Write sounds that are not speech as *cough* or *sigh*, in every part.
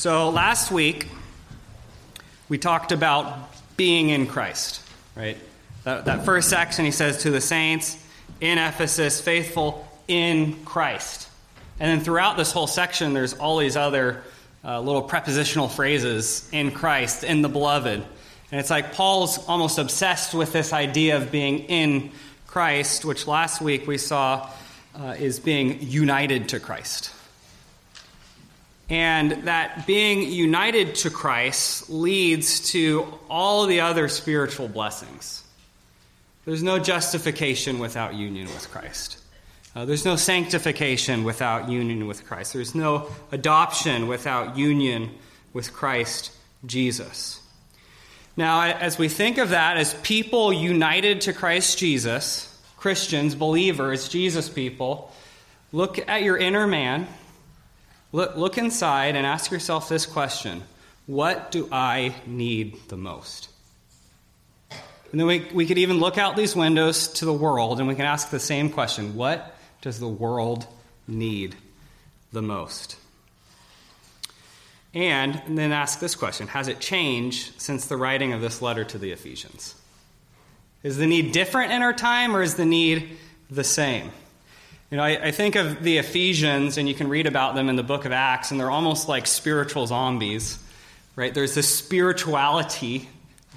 So last week, we talked about being in Christ, right? That, that, first section, he says to the saints in Ephesus, faithful in Christ. And then throughout this whole section, there's all these other uh, little prepositional phrases in Christ, in the beloved. And it's like Paul's almost obsessed with this idea of being in Christ, which last week we saw uh, is being united to Christ. And that being united to Christ leads to all the other spiritual blessings. There's no justification without union with Christ. Uh, there's no sanctification without union with Christ. There's no adoption without union with Christ Jesus. Now, as we think of that as people united to Christ Jesus, Christians, believers, Jesus people, look at your inner man, look, look inside, and ask yourself this question What do I need the most? And then we, we could even look out these windows to the world and we can ask the same question What does the world need the most? And, and then ask this question Has it changed since the writing of this letter to the Ephesians? Is the need different in our time or is the need the same? You know, I, I, think of the Ephesians, and you can read about them in the book of Acts, and they're almost like spiritual zombies, right? There's this spirituality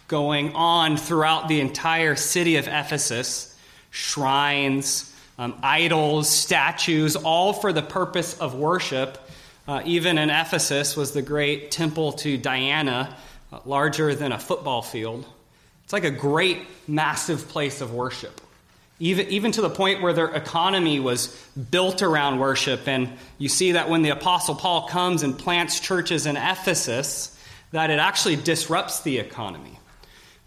going on throughout the entire city of Ephesus shrines, um, idols, statues, all for the purpose of worship. Uh, even in Ephesus was the great temple to Diana, uh, larger than a football field. It's like a great, massive place of worship. Even, even to the point where their economy was built around worship. And you see that when the Apostle Paul comes and plants churches in Ephesus, that it actually disrupts the economy.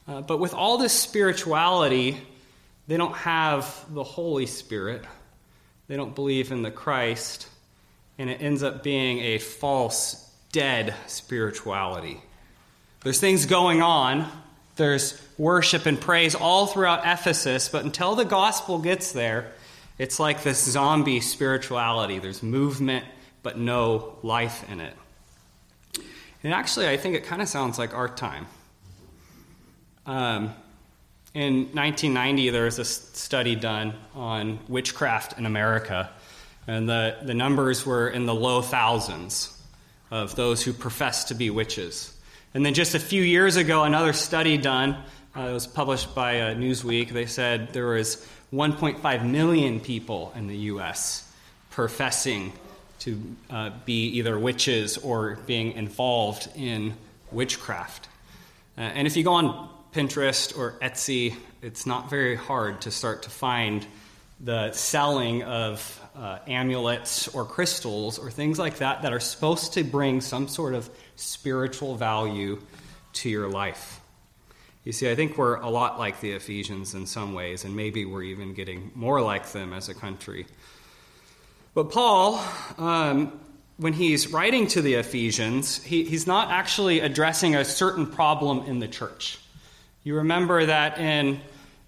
Uh, but with all this spirituality, they don't have the Holy Spirit. They don't believe in the Christ. And it ends up being a false, dead spirituality. There's things going on, there's worship and praise all throughout Ephesus, but until the gospel gets there, it's like this zombie spirituality. There's movement, but no life in it. And actually, I think it kind of sounds like our time. Um, in 1990, there was a study done on witchcraft in America, and the, the numbers were in the low thousands of those who profess to be witches. And then just a few years ago, another study done, uh, it was published by uh, Newsweek, they said there was 1.5 million people in the U.S. professing to uh, be either witches or being involved in witchcraft. Uh, and if you go on Pinterest or Etsy, it's not very hard to start to find the selling of uh, amulets or crystals or things like that that are supposed to bring some sort of spiritual value to your life. You see, I think we're a lot like the Ephesians in some ways, and maybe we're even getting more like them as a country. But Paul, um, when he's writing to the Ephesians, he, he's not actually addressing a certain problem in the church. You remember that in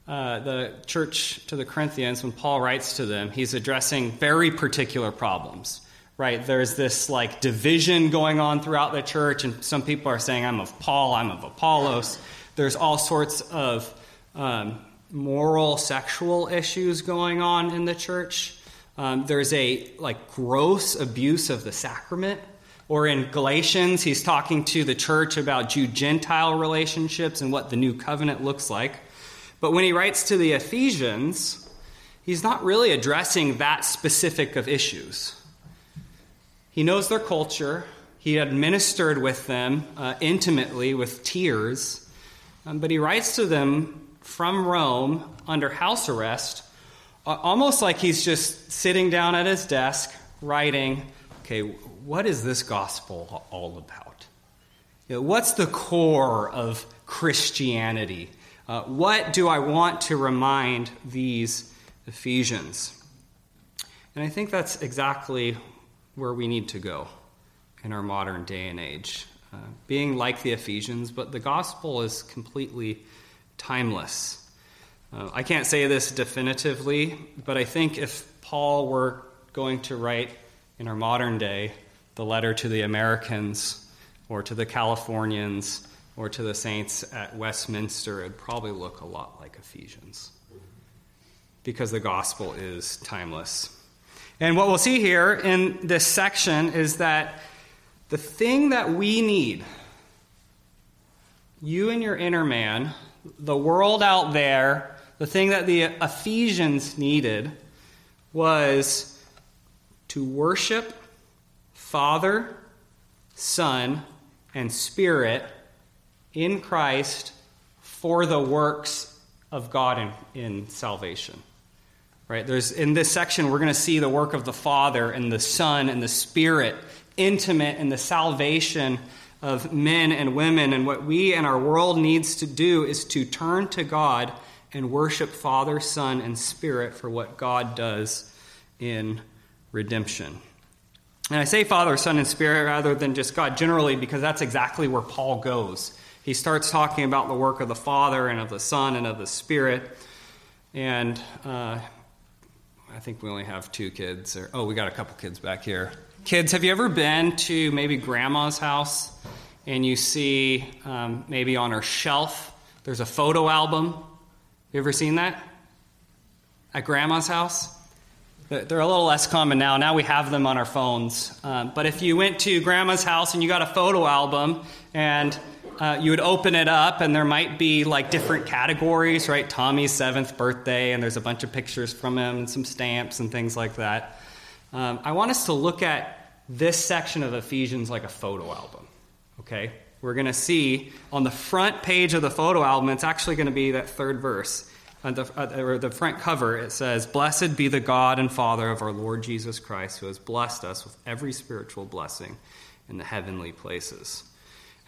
uh, the church to the Corinthians, when Paul writes to them, he's addressing very particular problems, right? There's this like division going on throughout the church, and some people are saying, I'm of Paul, I'm of Apollos. There's all sorts of um, moral, sexual issues going on in the church. Um, there's a like gross abuse of the sacrament or in Galatians, he's talking to the church about Jew Gentile relationships and what the new covenant looks like. But when he writes to the Ephesians, he's not really addressing that specific of issues. He knows their culture, he had ministered with them uh, intimately with tears, um, but he writes to them from Rome under house arrest, uh, almost like he's just sitting down at his desk writing, okay, what is this gospel all about? You know, what's the core of Christianity? Uh, what do I want to remind these Ephesians? And I think that's exactly where we need to go in our modern day and age. Uh, being like the Ephesians, but the gospel is completely timeless. Uh, I can't say this definitively, but I think if Paul were going to write in our modern day, the letter to the Americans, or to the Californians or to the saints at Westminster, it'd probably look a lot like Ephesians because the gospel is timeless. And what we'll see here in this section is that the thing that we need, you and your inner man, the world out there, the thing that the Ephesians needed was to worship Father, Son, and Spirit in Christ for the works of God in, in salvation. Right? There's in this section we're going to see the work of the Father and the Son and the Spirit intimate in the salvation of men and women and what we and our world needs to do is to turn to God and worship Father, Son, and Spirit for what God does in redemption. And I say Father, Son, and Spirit rather than just God generally because that's exactly where Paul goes. He starts talking about the work of the Father and of the Son and of the Spirit. And uh, I think we only have two kids. Or, oh, we got a couple kids back here. Kids, have you ever been to maybe grandma's house and you see um, maybe on her shelf there's a photo album? You ever seen that? At grandma's house? They're a little less common now. Now we have them on our phones. Um, but if you went to grandma's house and you got a photo album and uh, you would open it up and there might be like different categories, right? Tommy's seventh birthday, and there's a bunch of pictures from him and some stamps and things like that. Um, I want us to look at this section of Ephesians like a photo album, okay? We're going to see on the front page of the photo album, it's actually going to be that third verse. The, uh, or the front cover, it says, Blessed be the God and Father of our Lord Jesus Christ, who has blessed us with every spiritual blessing in the heavenly places.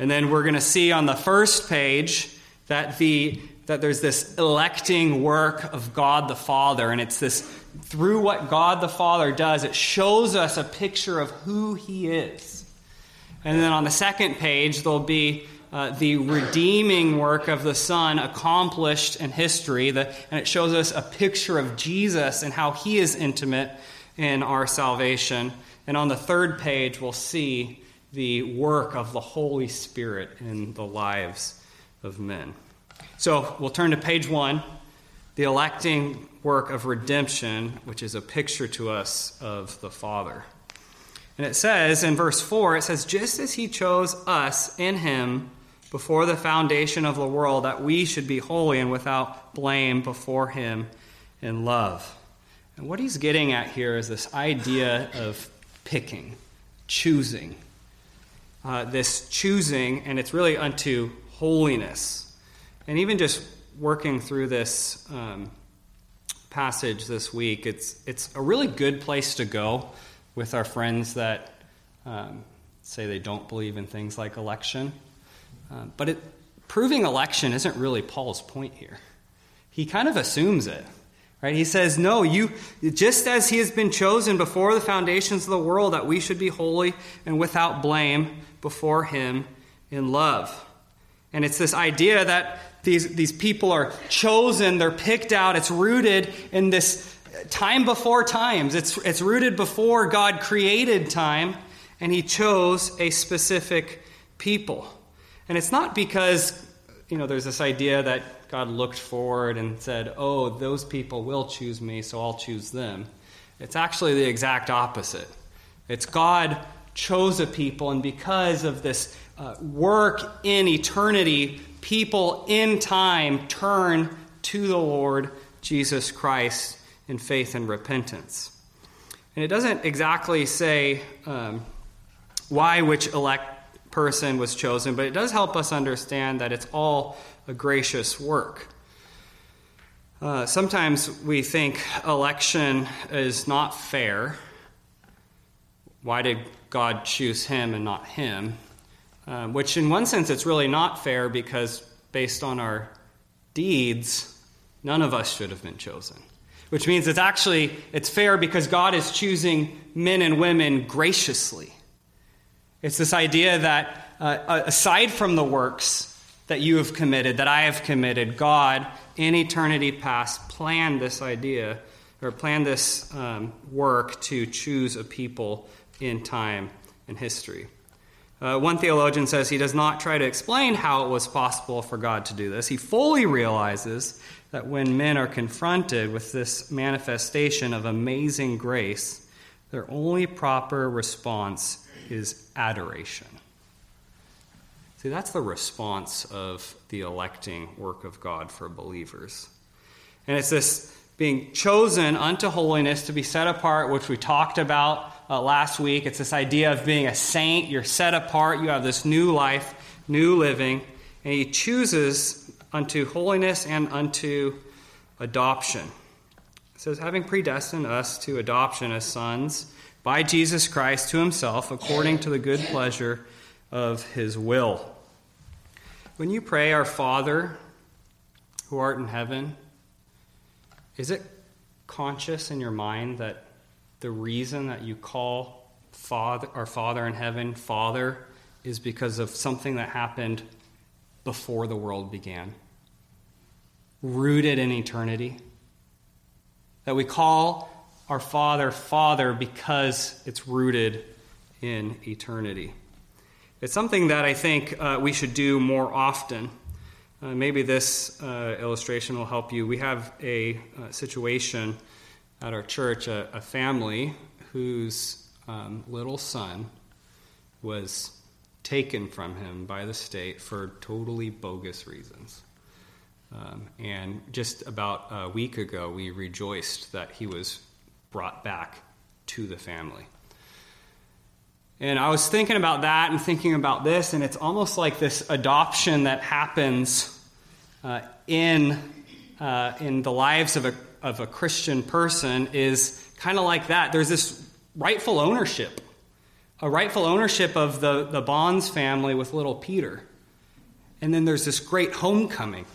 And then we're going to see on the first page that, the, that there's this electing work of God the Father. And it's this, through what God the Father does, it shows us a picture of who He is. And then on the second page, there'll be uh, the redeeming work of the Son accomplished in history. The, and it shows us a picture of Jesus and how He is intimate in our salvation. And on the third page, we'll see the work of the Holy Spirit in the lives of men. So we'll turn to page one the electing work of redemption, which is a picture to us of the Father. And it says in verse 4, it says, Just as he chose us in him before the foundation of the world, that we should be holy and without blame before him in love. And what he's getting at here is this idea of picking, choosing uh, this choosing, and it's really unto holiness. And even just working through this um, passage this week, it's, it's a really good place to go with our friends that um, say they don't believe in things like election. Um, but it, proving election isn't really Paul's point here. He kind of assumes it. Right? He says, No, you, just as he has been chosen before the foundations of the world, that we should be holy and without blame before him in love. And it's this idea that these, these people are chosen, they're picked out, it's rooted in this time before times. It's, it's rooted before God created time, and he chose a specific people. And it's not because, you know, there's this idea that God looked forward and said, oh, those people will choose me, so I'll choose them. It's actually the exact opposite. It's God chose a people, and because of this uh, work in eternity, people in time turn to the Lord Jesus Christ in faith and repentance. And it doesn't exactly say um, why which elect person was chosen, but it does help us understand that it's all a gracious work. Uh, sometimes we think election is not fair. Why did God choose him and not him? Um, which, in one sense, it's really not fair because based on our deeds, none of us should have been chosen. Which means it's actually it's fair because God is choosing men and women graciously. It's this idea that uh, aside from the works that you have committed, that I have committed, God, in eternity past, planned this idea or planned this um, work to choose a people in time and history. Uh, one theologian says he does not try to explain how it was possible for God to do this. He fully realizes that when men are confronted with this manifestation of amazing grace, their only proper response is adoration. See, that's the response of the electing work of God for believers. And it's this being chosen unto holiness to be set apart, which we talked about uh, last week. It's this idea of being a saint. You're set apart. You have this new life, new living. And He chooses unto holiness and unto adoption. It says, having predestined us to adoption as sons by Jesus Christ to himself, according to the good pleasure of his will. When you pray, Our Father, who art in heaven, is it conscious in your mind that the reason that you call Father, our Father in heaven Father is because of something that happened before the world began? rooted in eternity. That we call our Father Father because it's rooted in eternity. It's something that I think uh, we should do more often. Uh, maybe this uh, illustration will help you. We have a, uh, situation at our church, a, a family whose um, little son was taken from him by the state for totally bogus reasons. Um, and just about a week ago, we rejoiced that he was brought back to the family. And I was thinking about that and thinking about this, and it's almost like this adoption that happens uh, in, uh, in the lives of a, of a Christian person is kind of like that. There's this rightful ownership, a rightful ownership of the, the Bonds family with little Peter. And then there's this great homecoming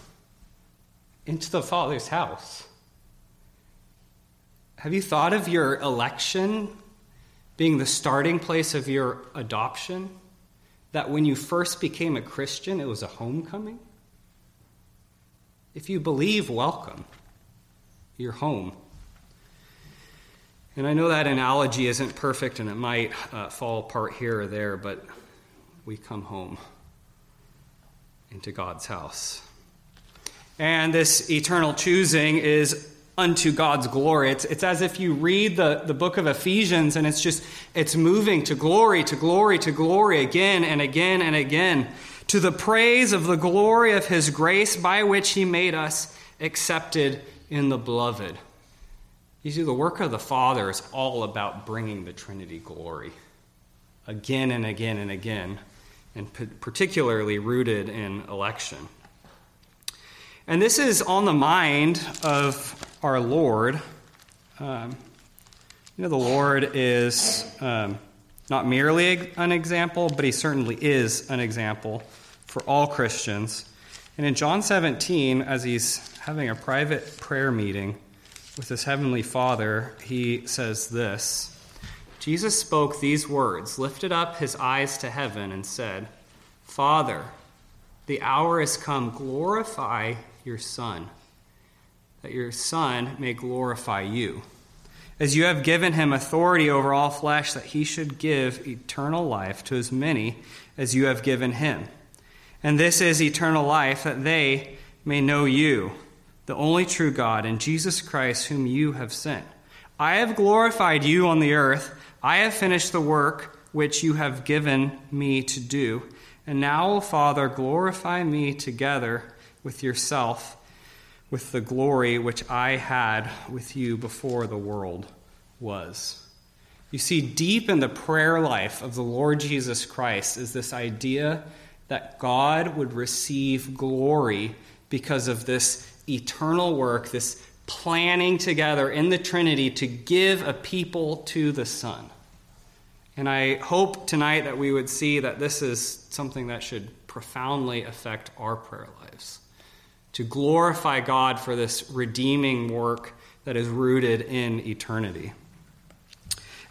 into the Father's house. Have you thought of your election being the starting place of your adoption? That when you first became a Christian, it was a homecoming? If you believe, welcome. You're home. And I know that analogy isn't perfect and it might uh, fall apart here or there, but we come home into God's house. And this eternal choosing is unto God's glory. It's, it's as if you read the, the book of Ephesians and it's just, it's moving to glory, to glory, to glory again and again and again, to the praise of the glory of his grace by which he made us accepted in the beloved. You see, the work of the Father is all about bringing the Trinity glory again and again and again, and particularly rooted in election. And this is on the mind of our Lord. Um, you know, the Lord is um, not merely an example, but he certainly is an example for all Christians. And in John 17, as he's having a private prayer meeting with his heavenly Father, he says this Jesus spoke these words, lifted up his eyes to heaven, and said, Father, the hour has come, glorify your Son, that your Son may glorify you. As you have given him authority over all flesh, that he should give eternal life to as many as you have given him. And this is eternal life, that they may know you, the only true God, and Jesus Christ, whom you have sent. I have glorified you on the earth. I have finished the work which you have given me to do. And now, Father, glorify me together with yourself with the glory which I had with you before the world was. You see, deep in the prayer life of the Lord Jesus Christ is this idea that God would receive glory because of this eternal work, this planning together in the Trinity to give a people to the Son. And I hope tonight that we would see that this is something that should profoundly affect our prayer lives to glorify God for this redeeming work that is rooted in eternity.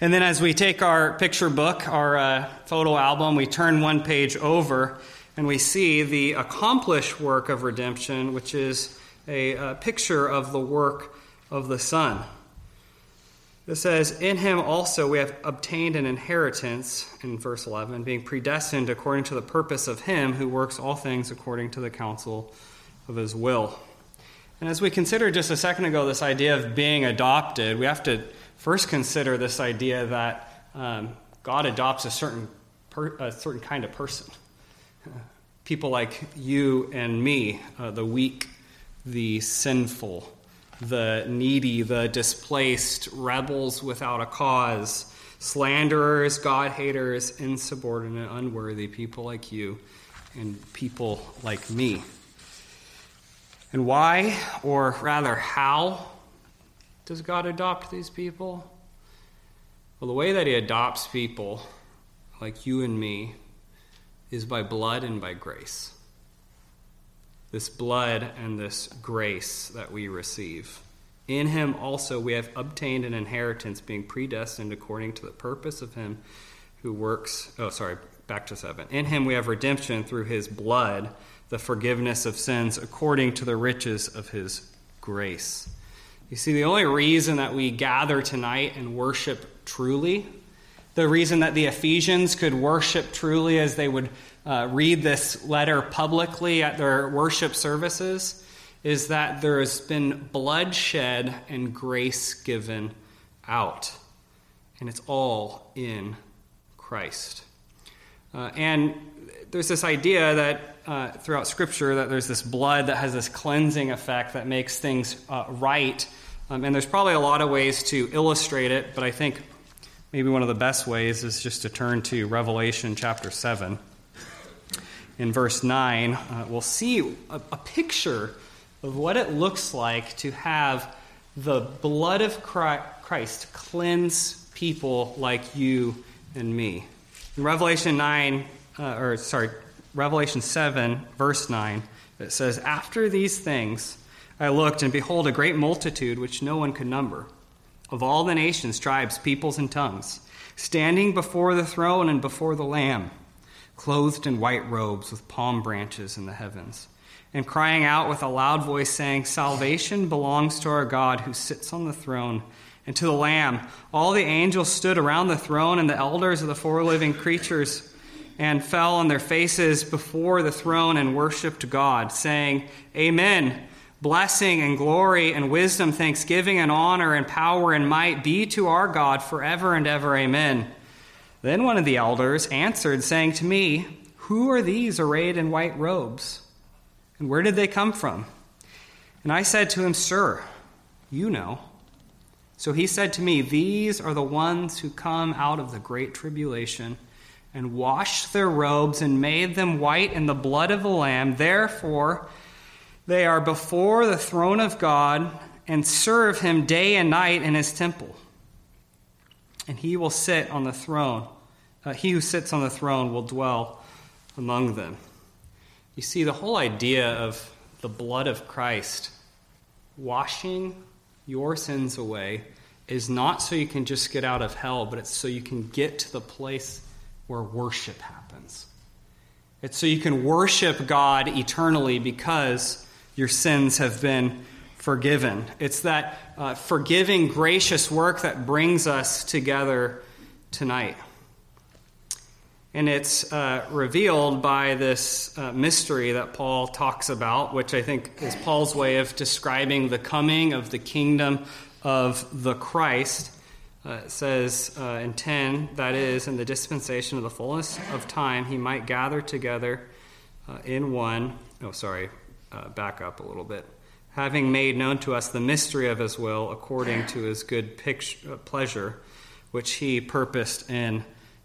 And then, as we take our picture book, our uh, photo album, we turn one page over and we see the accomplished work of redemption, which is a, a picture of the work of the Son. It says, In him also we have obtained an inheritance, in verse 11, being predestined according to the purpose of him who works all things according to the counsel of his will. And as we considered just a second ago this idea of being adopted, we have to first consider this idea that um, God adopts a certain, per, a certain kind of person. people like you and me, uh, the weak, the sinful, the needy, the displaced, rebels without a cause, slanderers, God haters, insubordinate, unworthy, people like you, and people like me. And why, or rather, how, does God adopt these people? Well, the way that He adopts people like you and me is by blood and by grace this blood and this grace that we receive. In him also we have obtained an inheritance, being predestined according to the purpose of him who works. Oh, sorry, back to seven. In him we have redemption through his blood, the forgiveness of sins according to the riches of his grace. You see, the only reason that we gather tonight and worship truly, the reason that the Ephesians could worship truly as they would uh, read this letter publicly at their worship services is that there has been bloodshed and grace given out. And it's all in Christ. Uh, and there's this idea that uh, throughout Scripture that there's this blood that has this cleansing effect that makes things uh, right. Um, and there's probably a lot of ways to illustrate it, but I think maybe one of the best ways is just to turn to Revelation chapter 7 in verse 9, uh, we'll see a, a picture of what it looks like to have the blood of Christ cleanse people like you and me. In Revelation 9, uh, or sorry, Revelation 7, verse 9, it says, After these things I looked, and behold, a great multitude which no one could number, of all the nations, tribes, peoples, and tongues, standing before the throne and before the Lamb clothed in white robes with palm branches in the heavens, and crying out with a loud voice, saying, Salvation belongs to our God who sits on the throne and to the Lamb. All the angels stood around the throne, and the elders of the four living creatures and fell on their faces before the throne and worshiped God, saying, Amen. Blessing and glory and wisdom, thanksgiving and honor and power and might be to our God forever and ever. Amen. Then one of the elders answered, saying to me, Who are these arrayed in white robes? And where did they come from? And I said to him, Sir, you know. So he said to me, These are the ones who come out of the great tribulation and washed their robes and made them white in the blood of the Lamb. Therefore, they are before the throne of God and serve him day and night in his temple. And he will sit on the throne uh, he who sits on the throne will dwell among them. You see, the whole idea of the blood of Christ washing your sins away is not so you can just get out of hell, but it's so you can get to the place where worship happens. It's so you can worship God eternally because your sins have been forgiven. It's that uh, forgiving, gracious work that brings us together tonight. And it's uh, revealed by this uh, mystery that Paul talks about, which I think is Paul's way of describing the coming of the kingdom of the Christ. Uh, it says uh, in 10, that is, in the dispensation of the fullness of time, he might gather together uh, in one. Oh, sorry, uh, back up a little bit. Having made known to us the mystery of his will according to his good picture, pleasure, which he purposed in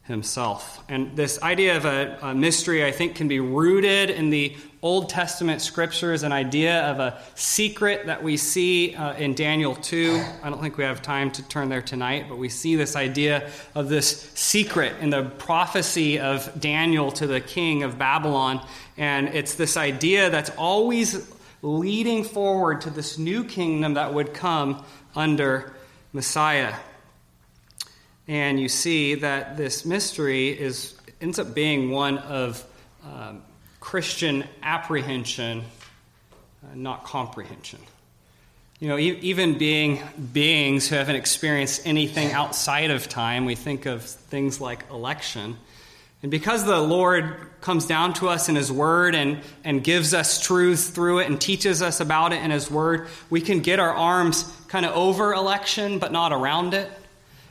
himself. And this idea of a, a, mystery, I think, can be rooted in the Old Testament scriptures, an idea of a secret that we see uh, in Daniel 2. I don't think we have time to turn there tonight, but we see this idea of this secret in the prophecy of Daniel to the king of Babylon. And it's this idea that's always leading forward to this new kingdom that would come under Messiah and you see that this mystery is ends up being one of um, Christian apprehension, uh, not comprehension. You know, e- even being beings who haven't experienced anything outside of time, we think of things like election. And because the Lord comes down to us in His Word and, and gives us truth through it and teaches us about it in His Word, we can get our arms kind of over election but not around it.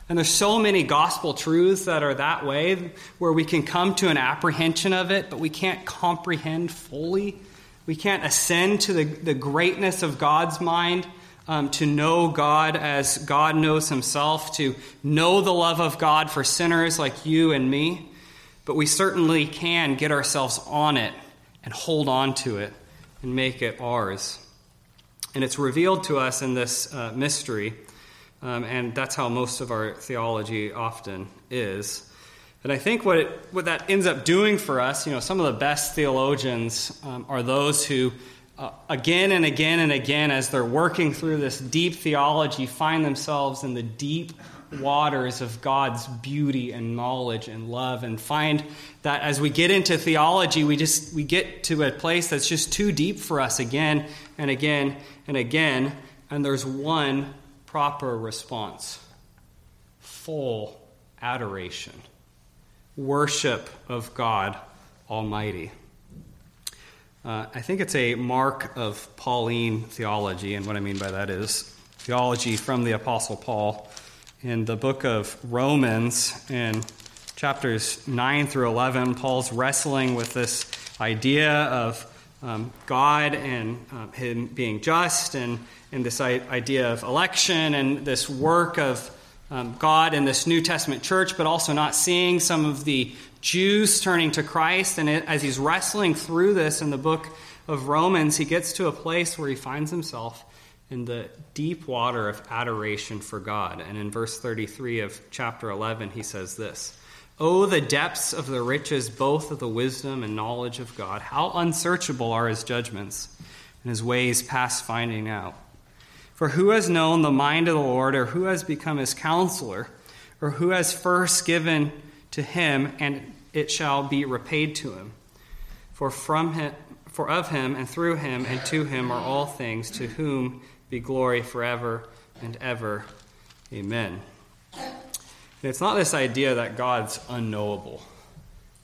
And there's so many gospel truths that are that way, where we can come to an apprehension of it, but we can't comprehend fully. We can't ascend to the, the greatness of God's mind, um, to know God as God knows Himself, to know the love of God for sinners like you and me. But we certainly can get ourselves on it and hold on to it and make it ours. And it's revealed to us in this uh, mystery um, and that's how most of our theology often is. And I think what, it, what that ends up doing for us, you know, some of the best theologians um, are those who, uh, again and again and again, as they're working through this deep theology, find themselves in the deep waters of God's beauty and knowledge and love and find that as we get into theology we just we get to a place that's just too deep for us again and again and again and there's one proper response full adoration, worship of God Almighty. Uh, I think it's a mark of Pauline theology, and what I mean by that is theology from the Apostle Paul in the book of Romans in chapters 9 through 11. Paul's wrestling with this idea of um, God and uh, Him being just and and this idea of election and this work of um, God in this New Testament church, but also not seeing some of the Jews turning to Christ. And it, as he's wrestling through this in the book of Romans, he gets to a place where he finds himself in the deep water of adoration for God. And in verse 33 of chapter 11, he says this. Oh, the depths of the riches, both of the wisdom and knowledge of God. How unsearchable are his judgments, and his ways past finding out. For who has known the mind of the Lord, or who has become his counselor, or who has first given to him, and it shall be repaid to him? For from him, for of him, and through him, and to him are all things, to whom be glory forever and ever. Amen. And it's not this idea that God's unknowable.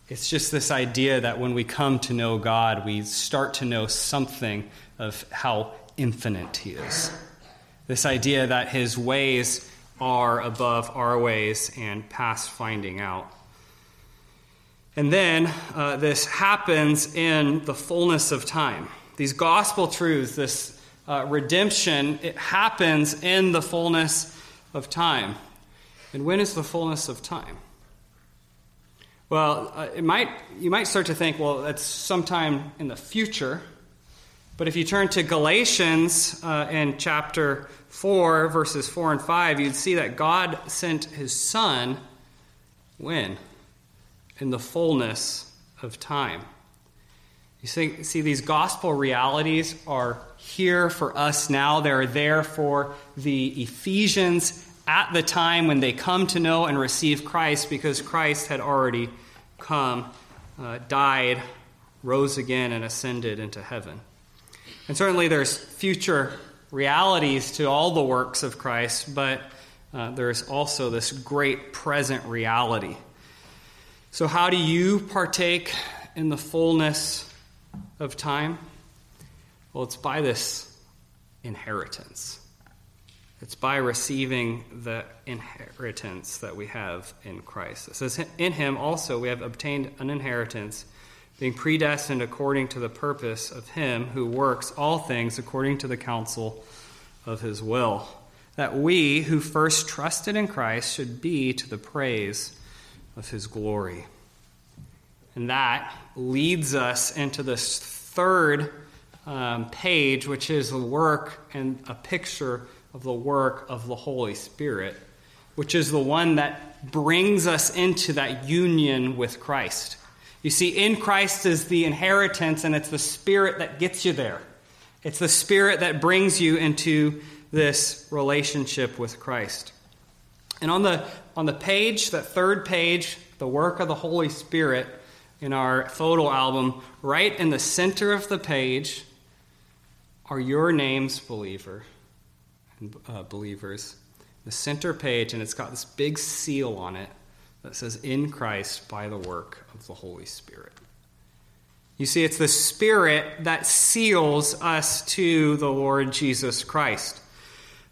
It's just this idea that when we come to know God, we start to know something of how infinite He is. This idea that his ways are above our ways and past finding out. And then uh, this happens in the fullness of time. These gospel truths, this uh, redemption, it happens in the fullness of time. And when is the fullness of time? Well, uh, it might, you might start to think, well, that's sometime in the future. But if you turn to Galatians uh, in chapter 4, verses 4 and 5, you'd see that God sent his Son when? In the fullness of time. You see, see, these gospel realities are here for us now. They're there for the Ephesians at the time when they come to know and receive Christ because Christ had already come, uh, died, rose again, and ascended into heaven. And certainly there's future realities to all the works of Christ, but uh, there's also this great present reality. So, how do you partake in the fullness of time? Well, it's by this inheritance. It's by receiving the inheritance that we have in Christ. It says, In him also we have obtained an inheritance being predestined according to the purpose of Him who works all things according to the counsel of His will, that we who first trusted in Christ should be to the praise of His glory. And that leads us into this third um, page, which is the work and a picture of the work of the Holy Spirit, which is the one that brings us into that union with Christ. You see, in Christ is the inheritance, and it's the Spirit that gets you there. It's the Spirit that brings you into this relationship with Christ. And on the, on the page, that third page, the work of the Holy Spirit in our photo album, right in the center of the page are your names, believer. Uh, believers. The center page, and it's got this big seal on it that says, In Christ by the work of the Holy Spirit. You see, it's the Spirit that seals us to the Lord Jesus Christ.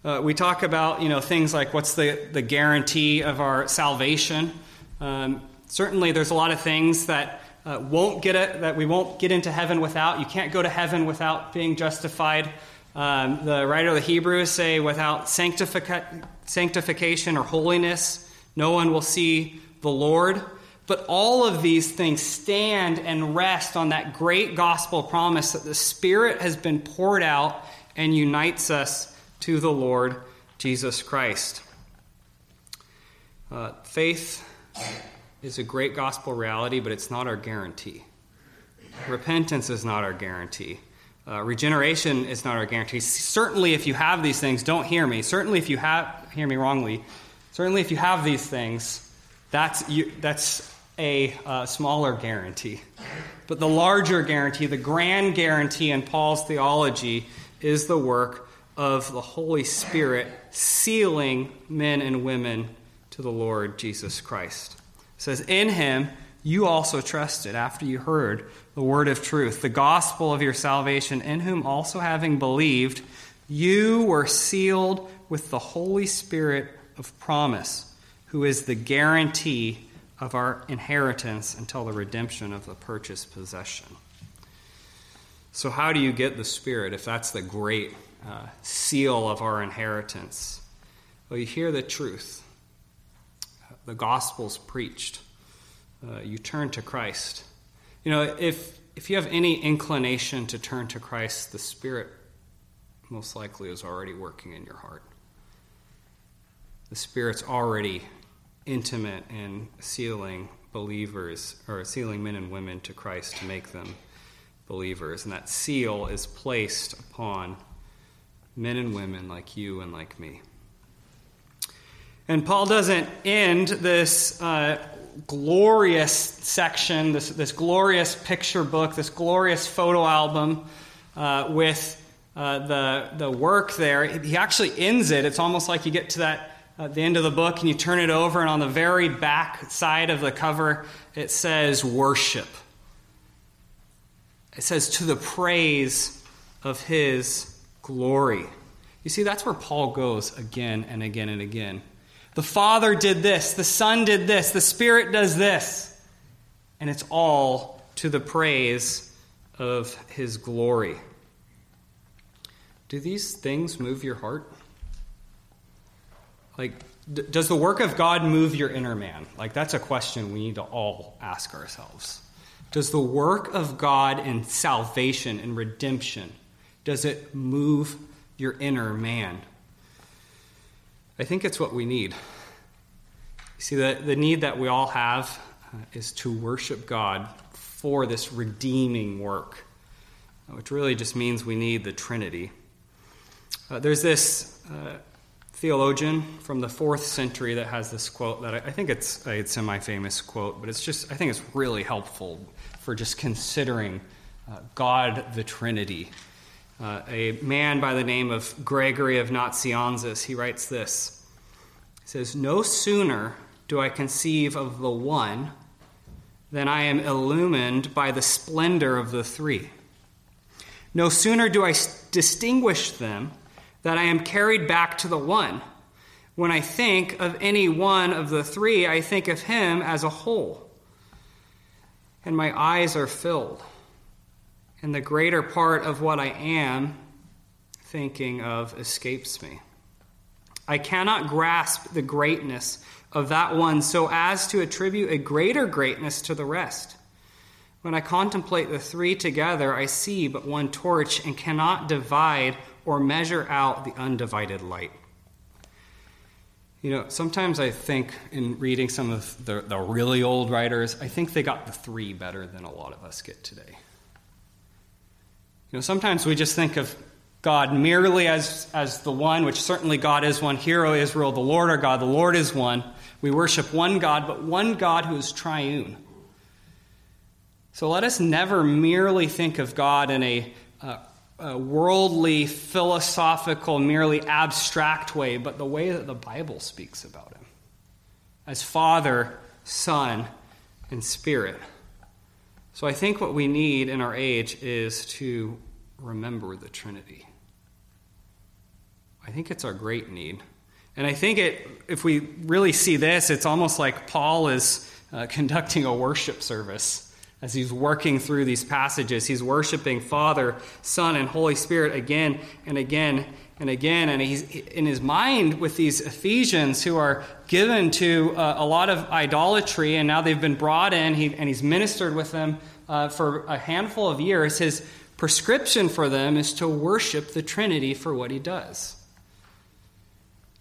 Uh, we talk about you know things like what's the, the guarantee of our salvation. Um, certainly, there's a lot of things that uh, won't get it, that we won't get into heaven without. You can't go to heaven without being justified. Um, the writer of the Hebrews say without sanctific- sanctification or holiness, no one will see the Lord. But all of these things stand and rest on that great gospel promise that the Spirit has been poured out and unites us to the Lord Jesus Christ. Uh, faith is a great gospel reality, but it's not our guarantee. Repentance is not our guarantee. Uh, regeneration is not our guarantee. Certainly, if you have these things, don't hear me. Certainly, if you have, hear me wrongly. Certainly, if you have these things, that's, you, that's a uh, smaller guarantee. But the larger guarantee, the grand guarantee in Paul's theology, is the work of the Holy Spirit sealing men and women to the Lord Jesus Christ. It says, In him you also trusted after you heard the word of truth, the gospel of your salvation, in whom also having believed, you were sealed with the Holy Spirit of promise, who is the guarantee of our inheritance until the redemption of the purchased possession. So, how do you get the Spirit if that's the great uh, seal of our inheritance. Well, you hear the truth, the gospel's preached. Uh, you turn to Christ. You know, if if you have any inclination to turn to Christ, the Spirit most likely is already working in your heart. The Spirit's already intimate in sealing believers or sealing men and women to Christ to make them believers. And that seal is placed upon men and women like you and like me. And Paul doesn't end this uh, glorious section, this, this glorious picture book, this glorious photo album uh, with uh, the, the work there. He actually ends it. It's almost like you get to that uh, the end of the book and you turn it over, and on the very back side of the cover, it says worship. It says to the praise of his glory. You see, that's where Paul goes again and again and again. The Father did this, the Son did this, the Spirit does this. And it's all to the praise of his glory. Do these things move your heart? Like, d- does the work of God move your inner man? Like, that's a question we need to all ask ourselves. Does the work of God in salvation and redemption does it move your inner man? I think it's what we need. You see, the, the need that we all have uh, is to worship God for this redeeming work, which really just means we need the Trinity. Uh, there's this uh, theologian from the fourth century that has this quote that I, I think it's a semi famous quote, but it's just, I think it's really helpful for just considering uh, God the Trinity uh, a man by the name of Gregory of Nazianzus, he writes this. He says, No sooner do I conceive of the one than I am illumined by the splendor of the three. No sooner do I distinguish them than I am carried back to the one. When I think of any one of the three, I think of him as a whole. And my eyes are filled and the greater part of what I am thinking of escapes me. I cannot grasp the greatness of that one so as to attribute a greater greatness to the rest. When I contemplate the three together, I see but one torch and cannot divide or measure out the undivided light. You know, sometimes I think in reading some of the, the really old writers, I think they got the three better than a lot of us get today. You know, sometimes we just think of God merely as, as the one, which certainly God is one. Hero Israel, the Lord our God, the Lord is one. We worship one God, but one God who is triune. So let us never merely think of God in a, a worldly, philosophical, merely abstract way, but the way that the Bible speaks about him as Father, Son, and Spirit. So I think what we need in our age is to remember the Trinity. I think it's our great need. And I think it, if we really see this, it's almost like Paul is uh, *laughs* conducting a worship service as he's working through these passages. He's worshiping Father, Son, and Holy Spirit again and again and again. And he's in his mind with these Ephesians who are given to uh, a lot of idolatry, and now they've been brought in, he, and he's ministered with them uh, for a handful of years. His prescription for them is to worship the Trinity for what he does.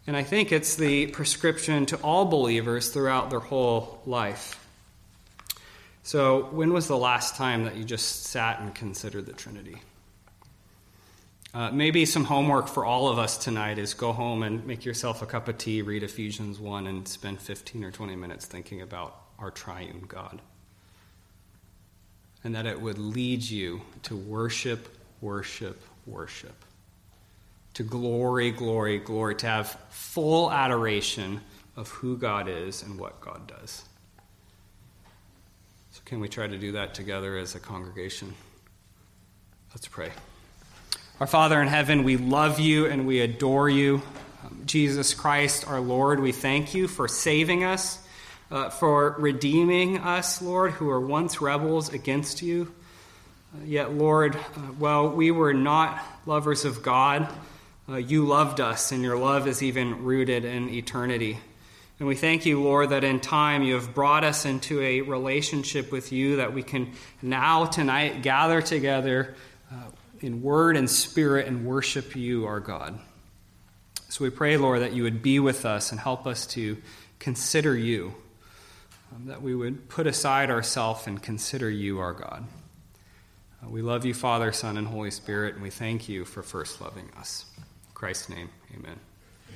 And I think it's the prescription to all believers throughout their whole life. So, when was the last time that you just sat and considered the Trinity? Uh, maybe some homework for all of us tonight is go home and make yourself a cup of tea, read Ephesians 1, and spend 15 or 20 minutes thinking about our triune God. And that it would lead you to worship, worship, worship to glory, glory, glory, to have full adoration of who God is and what God does. So, can we try to do that together as a congregation? Let's pray. Our Father in heaven, we love you and we adore you. Um, Jesus Christ, our Lord, we thank you for saving us, uh, for redeeming us, Lord, who were once rebels against you. Uh, yet, Lord, uh, well, we were not lovers of God. Uh, you loved us, and your love is even rooted in eternity. And we thank you, Lord, that in time you have brought us into a relationship with you that we can now, tonight, gather together uh, in word and spirit and worship you, our God. So we pray, Lord, that you would be with us and help us to consider you, um, that we would put aside ourselves and consider you, our God. Uh, we love you, Father, Son, and Holy Spirit, and we thank you for first loving us. Christ's name, amen.